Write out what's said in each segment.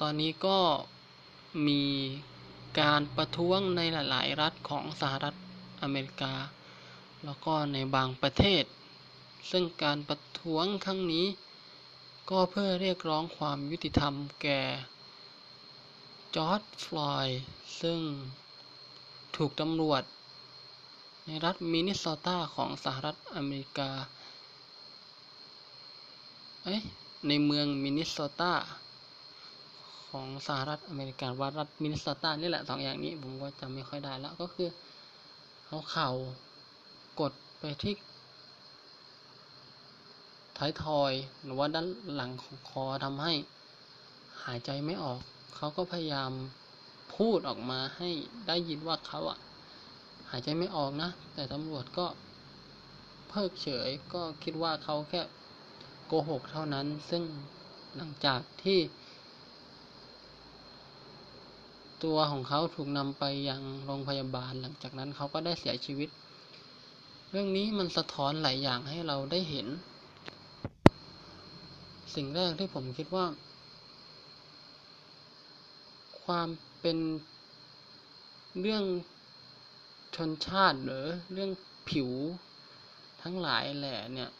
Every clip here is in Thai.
ตอนนี้ก็มีการประท้วงในหลาย ๆ รัฐของสหรัฐอเมริกา แล้วก็ในบางประเทศ ซึ่งการประท้วงครั้งนี้ ก็เพื่อเรียกร้องความยุติธรรมแก่จอร์จฟลอยด์ซึ่งถูกตำรวจ ในรัฐมินนิโซตาของสหรัฐอเมริกา เอ้ยในเมืองมินนิโซตา ของสหรัฐอเมริกาว่ารัฐมินนิโซตานี่แหละสองอย่างนี้ ผมก็จำไม่ค่อยได้แล้วก็คือเอาเข่ากดไปที่ท้ายทอยหรือว่าด้านหลังของคอทำให้หายใจไม่ออก เขาก็พยายามพูดออกมาให้ได้ยินว่าเขาอะหายใจไม่ออกนะ แต่ตำรวจก็เพิกเฉยก็คิดว่าเขาแค่โกหกเท่านั้น ซึ่งหลังจากที่ ตัวของเขาถูกนำไปยังโรงพยาบาล หลังจากนั้นเขาก็ได้เสียชีวิต เรื่องนี้มันสะท้อนหลายอย่างให้เราได้เห็น สิ่งแรกที่ผมคิดว่า ความเป็นเรื่องชนชาติหรือเรื่องผิวทั้งหลายแหละเนี่ย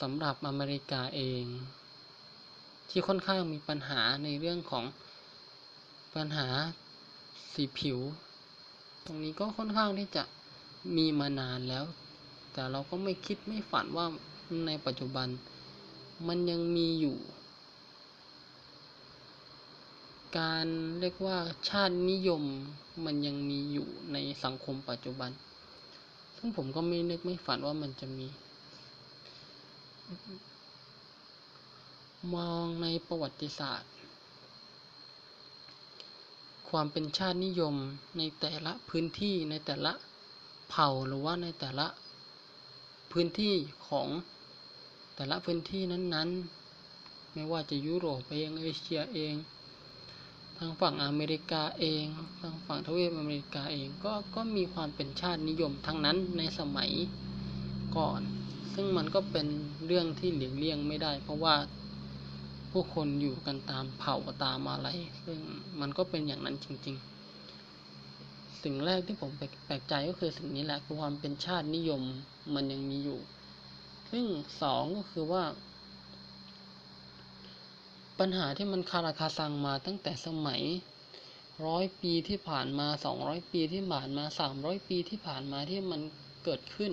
สำหรับอเมริกาเอง ที่ค่อนข้างมีปัญหาในเรื่องของ ปัญหาสีผิว ตรงนี้ก็ค่อนข้างที่จะมีมานานแล้ว แต่เราก็ไม่คิดไม่ฝันว่าในปัจจุบัน มันยังมีอยู่ การเรียกว่าชาตินิยมมันยังมีอยู่ในสังคมปัจจุบัน ซึ่งผมก็ไม่นึกไม่ฝันว่ามันจะมี มองในประวัติศาสตร์ ความเป็นชาตินิยมในแต่ละพื้นที่ในแต่ละเผ่าหรือว่าในแต่ละพื้นที่ของแต่ละพื้นที่นั้นๆ ไม่ว่าจะยุโรปเองเอเชียเอง ทางฝั่งอเมริกาเอง ทางฝั่งทวีปอเมริกาเองก็ก็มีความเป็นชาตินิยมทั้งนั้นในสมัยก่อน ซึ่งมันก็เป็นเรื่องที่หลีกเลี่ยงไม่ได้ เพราะว่า ผู้คนอยู่กันตามเผ่าตามอะไร ซึ่งมันก็เป็นอย่างนั้นจริง ๆ สิ่งแรกที่ผมแปลกใจก็คือสิ่งนี้แหละคือความเป็นชาตินิยมมันยังมีอยู่ ซึ่งสองก็คือว่า ปัญหาที่มันคาราคาซังมาตั้งแต่สมัยร้อยปีที่ผ่านมาสองร้อยปีที่ผ่านมาสามร้อยปีที่ผ่านมาที่มันเกิดขึ้น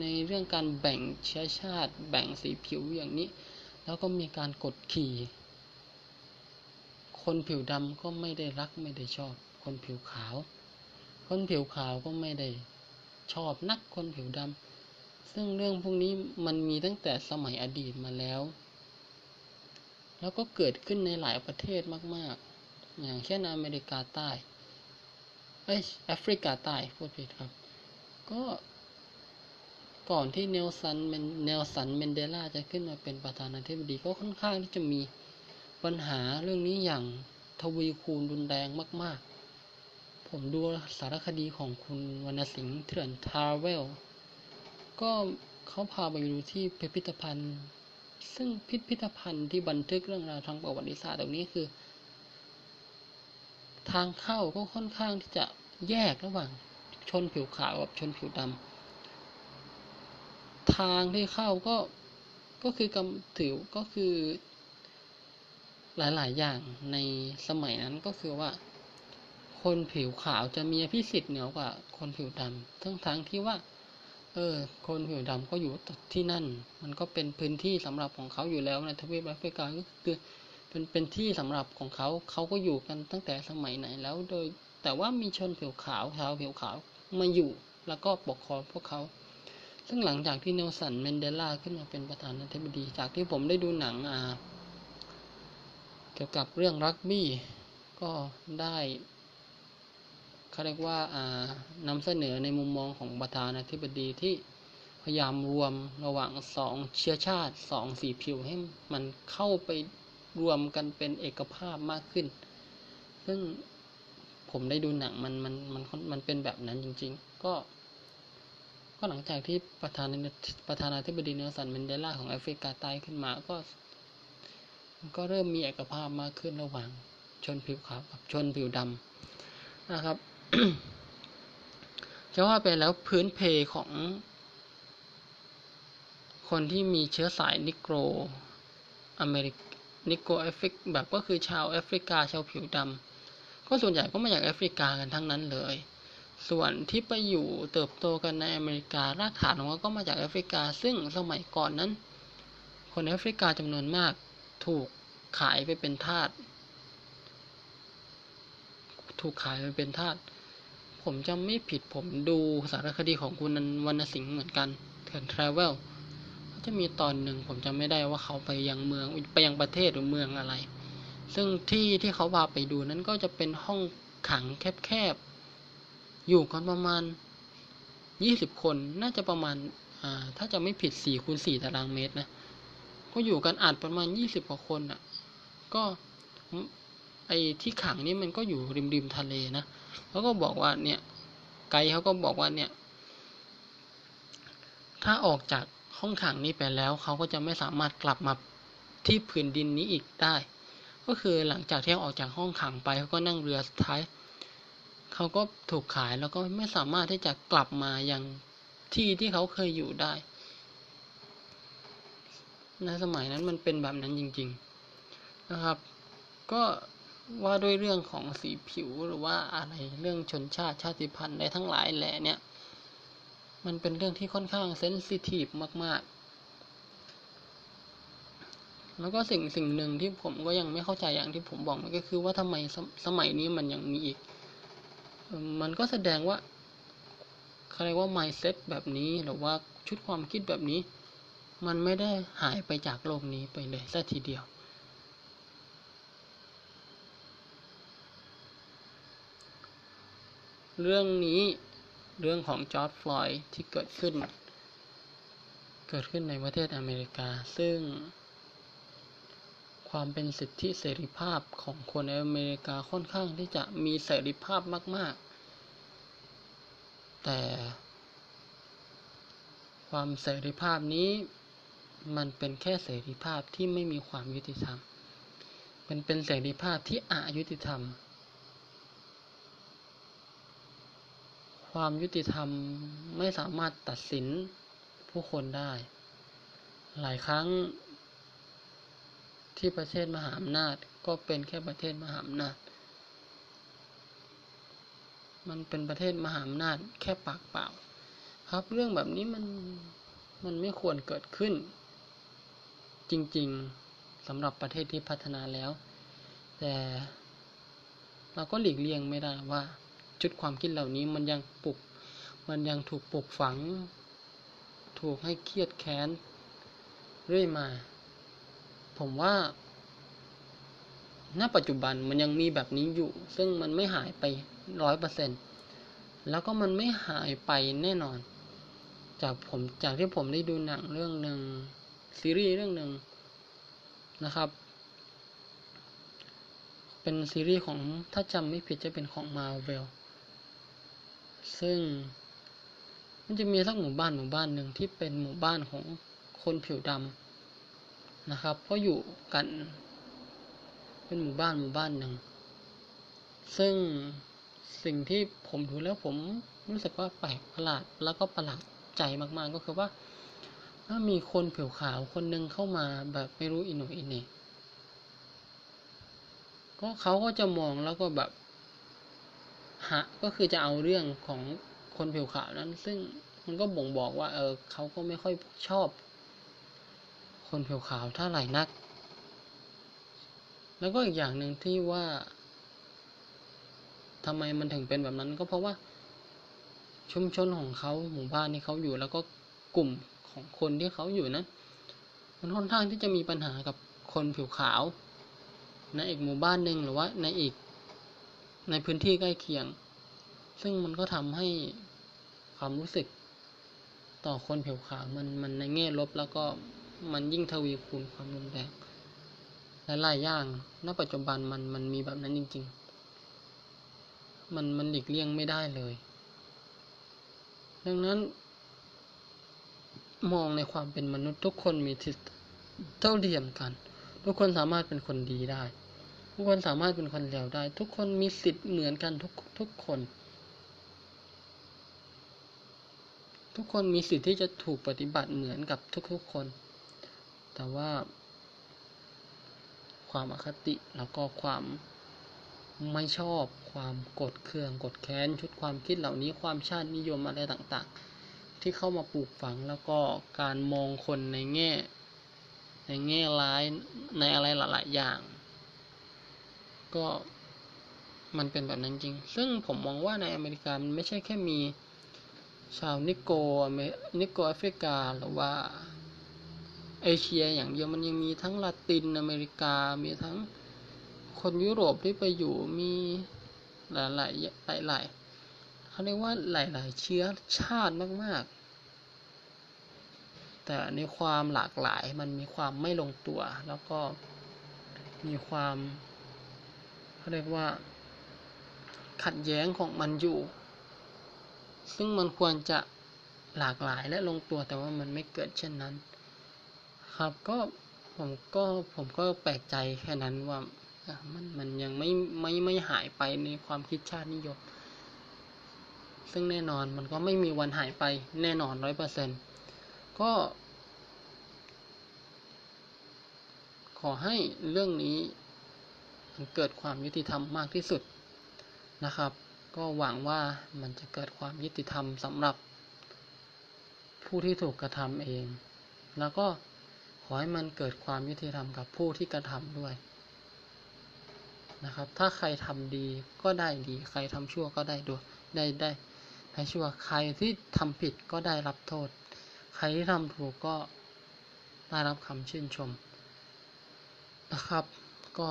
ในเรื่องการแบ่งเชื้อชาติ แบ่งสีผิวอย่างนี้ แล้วก็มีการกดขี่ คนผิวดำก็ไม่ได้รักไม่ได้ชอบ คนผิวขาว คนผิวขาวก็ไม่ได้ชอบนักคนผิวดำซึ่งเรื่องพวกนี้มันมีตั้งแต่สมัยอดีตมาแล้ว แล้วก็เกิดขึ้นในหลายประเทศมาก ๆ อย่างเช่นอเมริกาใต้เอ้ยแอฟริกาใต้พูดผิดครับ ก็ ก่อนที่เนลสันเนลสันเมนเดลาจะขึ้นมาเป็นประธานาธิบดีก็ค่อนข้างที่จะมีปัญหาเรื่องนี้อย่างทวีคูณรุนแรงมากๆ ผมดูสารคดีของคุณวรรณสิงห์เถื่อนทราเวล ก็เขาพาไปดูที่พิพิธภัณฑ์ ซึ่งพิพิธภัณฑ์ที่บันทึกเรื่องราวทางประวัติศาสตร์ตรงนี้คือ ทางเข้าก็ค่อนข้างที่จะแยกระหว่างชนผิวขาวกับชนผิวดำ ทางที่เข้าก็ก็คือกำถือก็คือ หลายๆ อย่างในสมัยนั้นก็คือว่า คนผิวขาวจะมีพิสิทธิ์เหนือกว่า คนผิวดำทั้งทั้งที่ว่า เออ คนผิวดำก็อยู่ที่นั่น มันก็เป็นพื้นที่สำหรับของเขาอยู่แล้วในทวีปแอฟริกาก็คือเป็นเป็นที่สำหรับของเขาเขาก็อยู่กันตั้งแต่สมัยไหนแล้วโดย แต่ว่ามีชนผิวขาวชาวผิวขาวมาอยู่แล้วก็ปกครองพวกเขา ซึ่งหลังจากที่เนลสันเมนเดลาขึ้นมาเป็นประธานาธิบดี จากที่ผมได้ดูหนังอ่าเกี่ยวกับเรื่องรักบี้ก็ได้เขาเรียกว่าอ่านำเสนอในมุมมองของประธานาธิบดีที่พยายามรวมระหว่างสองเชื้อชาติสองสีผิวให้มันเข้าไปรวมกันเป็นเอกภาพมากขึ้น ซึ่งผมได้ดูหนังมันมันมันมันเป็นแบบนั้นจริง ๆ ก็ ก็หลังจากที่ประธานาประธานาธิบดีเนลสันเมนเดลาของแอฟริกาใต้ขึ้นมาก็ ก็เริ่มมีเอกภาพมากขึ้นระหว่างชนผิวขาวกับชนผิวดำนะครับจะว่าไปแล้วพื้นเพของ คนที่มีเชื้อสายนิโกรอเมริกนิโกรแอฟริกแบบก็คือชาวแอฟริกาชาวผิวดำก็ส่วนใหญ่ก็มาจากแอฟริกากันทั้งนั้นเลย ส่วนที่ไปอยู่เติบโตกันในอเมริการากฐานของเขาก็มาจากแอฟริกา ซึ่งสมัยก่อนนั้น คนแอฟริกาจำนวนมากถูกขายไปเป็นทาส ถูกขายไปเป็นทาส ผมจำไม่ผิดผมดูสารคดีของคุณวรรณสิงห์เหมือนกันเถื่อนทราเวลจะมีตอนหนึ่งผมจำไม่ได้ว่าเขาไปยังเมืองไปยังประเทศหรือเมืองอะไร ซึ่งที่ที่เขาพาไปดูนั้นก็จะเป็นห้องขังแคบๆ อยู่กันประมาณยี่สิบคนน่าจะประมาณอ่าถ้าจะไม่ผิดสี่คูณสี่ตารางเมตรนะก็อยู่กันอัดประมาณยี่สิบกว่าคนอะ ก็ไอ้ที่ขังนี่มันก็อยู่ริมริมทะเลนะเขาก็บอกว่าเนี่ย ไกด์เขาก็บอกว่าเนี่ย ถ้าออกจากห้องขังนี้ไปแล้วเขาก็จะไม่สามารถกลับมาที่ผืนดินนี้อีกได้ ก็คือหลังจากที่ออกจากห้องขังไปเขาก็นั่งเรือท้าย เขาก็ถูกขายแล้วก็ไม่สามารถที่จะกลับมายังที่ที่เขาเคยอยู่ได้ ในสมัยนั้นมันเป็นแบบนั้นจริง ๆนะครับ ก็ว่าด้วยเรื่องของสีผิวหรือว่าอะไรเรื่องชนชาติชาติพันธุ์ใดทั้งหลายแหละเนี่ย มันเป็นเรื่องที่ค่อนข้างเซนซิทีฟมาก ๆ แล้วก็สิ่งสิ่งหนึ่งที่ผมก็ยังไม่เข้าใจอย่างที่ผมบอกมันก็คือว่าทำไมสสมัยนี้มันยังมีอีก มันก็แสดงว่าเขาเรียกว่า mindset แบบนี้หรือว่าชุดความคิดแบบนี้ มันไม่ได้หายไปจากโลกนี้ไปเลยสัทีเดียว เรื่องนี้เรื่องของจอร์ดฟลอยด์ที่เกิดขึ้น เกิดขึ้นในประเทศอเมริกา ซึ่ง ความเป็นสิทธิเสรีภาพของคนในอเมริกาค่อนข้างที่จะมีเสรีภาพมาก ๆ แต่ ความเสรีภาพนี้มันเป็นแค่เสรีภาพที่ไม่มีความยุติธรรม มันเป็นเสรีภาพที่อายุติธรรม ความยุติธรรมไม่สามารถตัดสินผู้คนได้ หลายครั้ง ที่ประเทศมหาอำนาจก็เป็นแค่ประเทศมหาอำนาจ มันเป็นประเทศมหาอำนาจแค่ปากเปล่า ครับเรื่องแบบนี้มันมันไม่ควรเกิดขึ้น จริงๆสำหรับประเทศที่พัฒนาแล้ว แต่เราก็หลีกเลี่ยงไม่ได้ว่าชุดความคิดเหล่านี้มันยังปลุก มันยังถูกปลุกฝัง ถูกให้เครียดแค้นเรื่อยมา ผมว่า ณ ปัจจุบันมันยังมีแบบนี้อยู่ ซึ่งมันไม่หายไปร้อยเปอร์เซ็นแล้วก็มันไม่หายไปแน่นอน จากผมจากที่ผมได้ดูหนังเรื่องหนึ่งซีรีส์เรื่องหนึ่งนะครับ เป็นซีรีส์ของถ้าจำไม่ผิดจะเป็นของมาเวลซึ่งมันจะมีสักหมู่บ้านหมู่บ้านหนึ่งที่เป็นหมู่บ้านของคนผิวดำ นะครับก็อยู่กันเป็นหมู่บ้านหมู่บ้านหนึ่ง ซึ่งสิ่งที่ผมดูแล้วผมรู้สึกว่าแปลกประหลาดแล้วก็ประหลาดใจมากๆก็คือว่าถ้ามีคนผิวขาวคนหนึ่งเข้ามาแบบไม่รู้อินโนอินเนก็เขาก็จะมองแล้วก็แบบฮะก็คือจะเอาเรื่องของคนผิวขาวนั้น ซึ่งมันก็บ่งบอกว่า เออเขาก็ไม่ค่อยชอบ คนผิวขาวเท่าไหร่นัก แล้วก็อีกอย่างหนึ่งที่ว่าทำไมมันถึงเป็นแบบนั้นก็เพราะว่าชุมชนของเขาหมู่บ้านที่เขาอยู่ แล้วก็กลุ่มของคนที่เขาอยู่นั้นมันค่อนข้างที่จะมีปัญหากับคนผิวขาวในอีกหมู่บ้านหนึ่งหรือว่าในอีกในพื้นที่ใกล้เคียง ซึ่งมันก็ทำให้ความรู้สึกต่อคนผิวขาวมันมันในแง่ลบแล้วก็ มันยิ่งทวีคูณความรุนแรงหลายๆอย่างณปัจจุบันมันมันมีแบบนั้นจริง ๆ มันมันหลีกเลี่ยงไม่ได้เลย ดังนั้น มองในความเป็นมนุษย์ทุกคนมีทิศเท่าเทียมกันททุกคนสามารถเป็นคนดีได้ ทุกคนสามารถเป็นคนเลวได้ ทุกคนมีสิทธิ์เหมือนกันทุกทุกคน ทุกคนมีสิทธิ์ที่จะถูกปฏิบัติเหมือนกับทุกๆคน แต่ว่า ความอคติแล้วก็ความไม่ชอบความกดเคืองกดแค้น ชุดความคิดเหล่านี้ความชาตินิยมอะไรต่างๆ ที่เข้ามาปลูกฝังแล้วก็การมองคนในแง่ ในแง่ร้ายในอะไรหลายๆอย่าง ก็มันเป็นแบบนั้นจริง ซึ่งผมมองว่าในอเมริกามันไม่ใช่แค่มีชาวนิโกอเมนิโกแอฟริกาหรือว่า เอเชียอย่างเดียวมันยังมีทั้งลาตินอเมริกา มีทั้งคนยุโรปที่ไปอยู่มีหลายหลายหลายหลายเขาเรียกว่าหลายๆเชื้อชาติมาก ๆ แต่ในความหลากหลายมันมีความไม่ลงตัว แล้วก็มีความเขาเรียกว่าขัดแย้งของมันอยู่ ซึ่งมันควรจะหลากหลายและลงตัวแต่ว่ามันไม่เกิดเช่นนั้น ครับก็ผมก็ผมก็แปลกใจแค่นั้นว่ามันมันยังไม่ไม่ไม่หายไปในความคิดชาตินิยม ซึ่งแน่นอนมันก็ไม่มีวันหายไปแน่นอนร้อยเปอร์เซ็นก็ ขอให้เรื่องนี้มันเกิดความยุติธรรมมากที่สุดนะครับ ก็หวังว่ามันจะเกิดความยุติธรรมสำหรับผู้ที่ถูกกระทำเอง แล้วก็ ขอให้มันเกิดความยุติธรรมกับผู้ที่กระทำด้วยนะครับ ถ้าใครทำดีก็ได้ดี ใครทำชั่วก็ได้ด้วยได้ได้ได้ชั่ว ใครที่ทำผิดก็ได้รับโทษ ใครที่ทำถูกก็ได้รับคำชื่นชมนะครับ ก็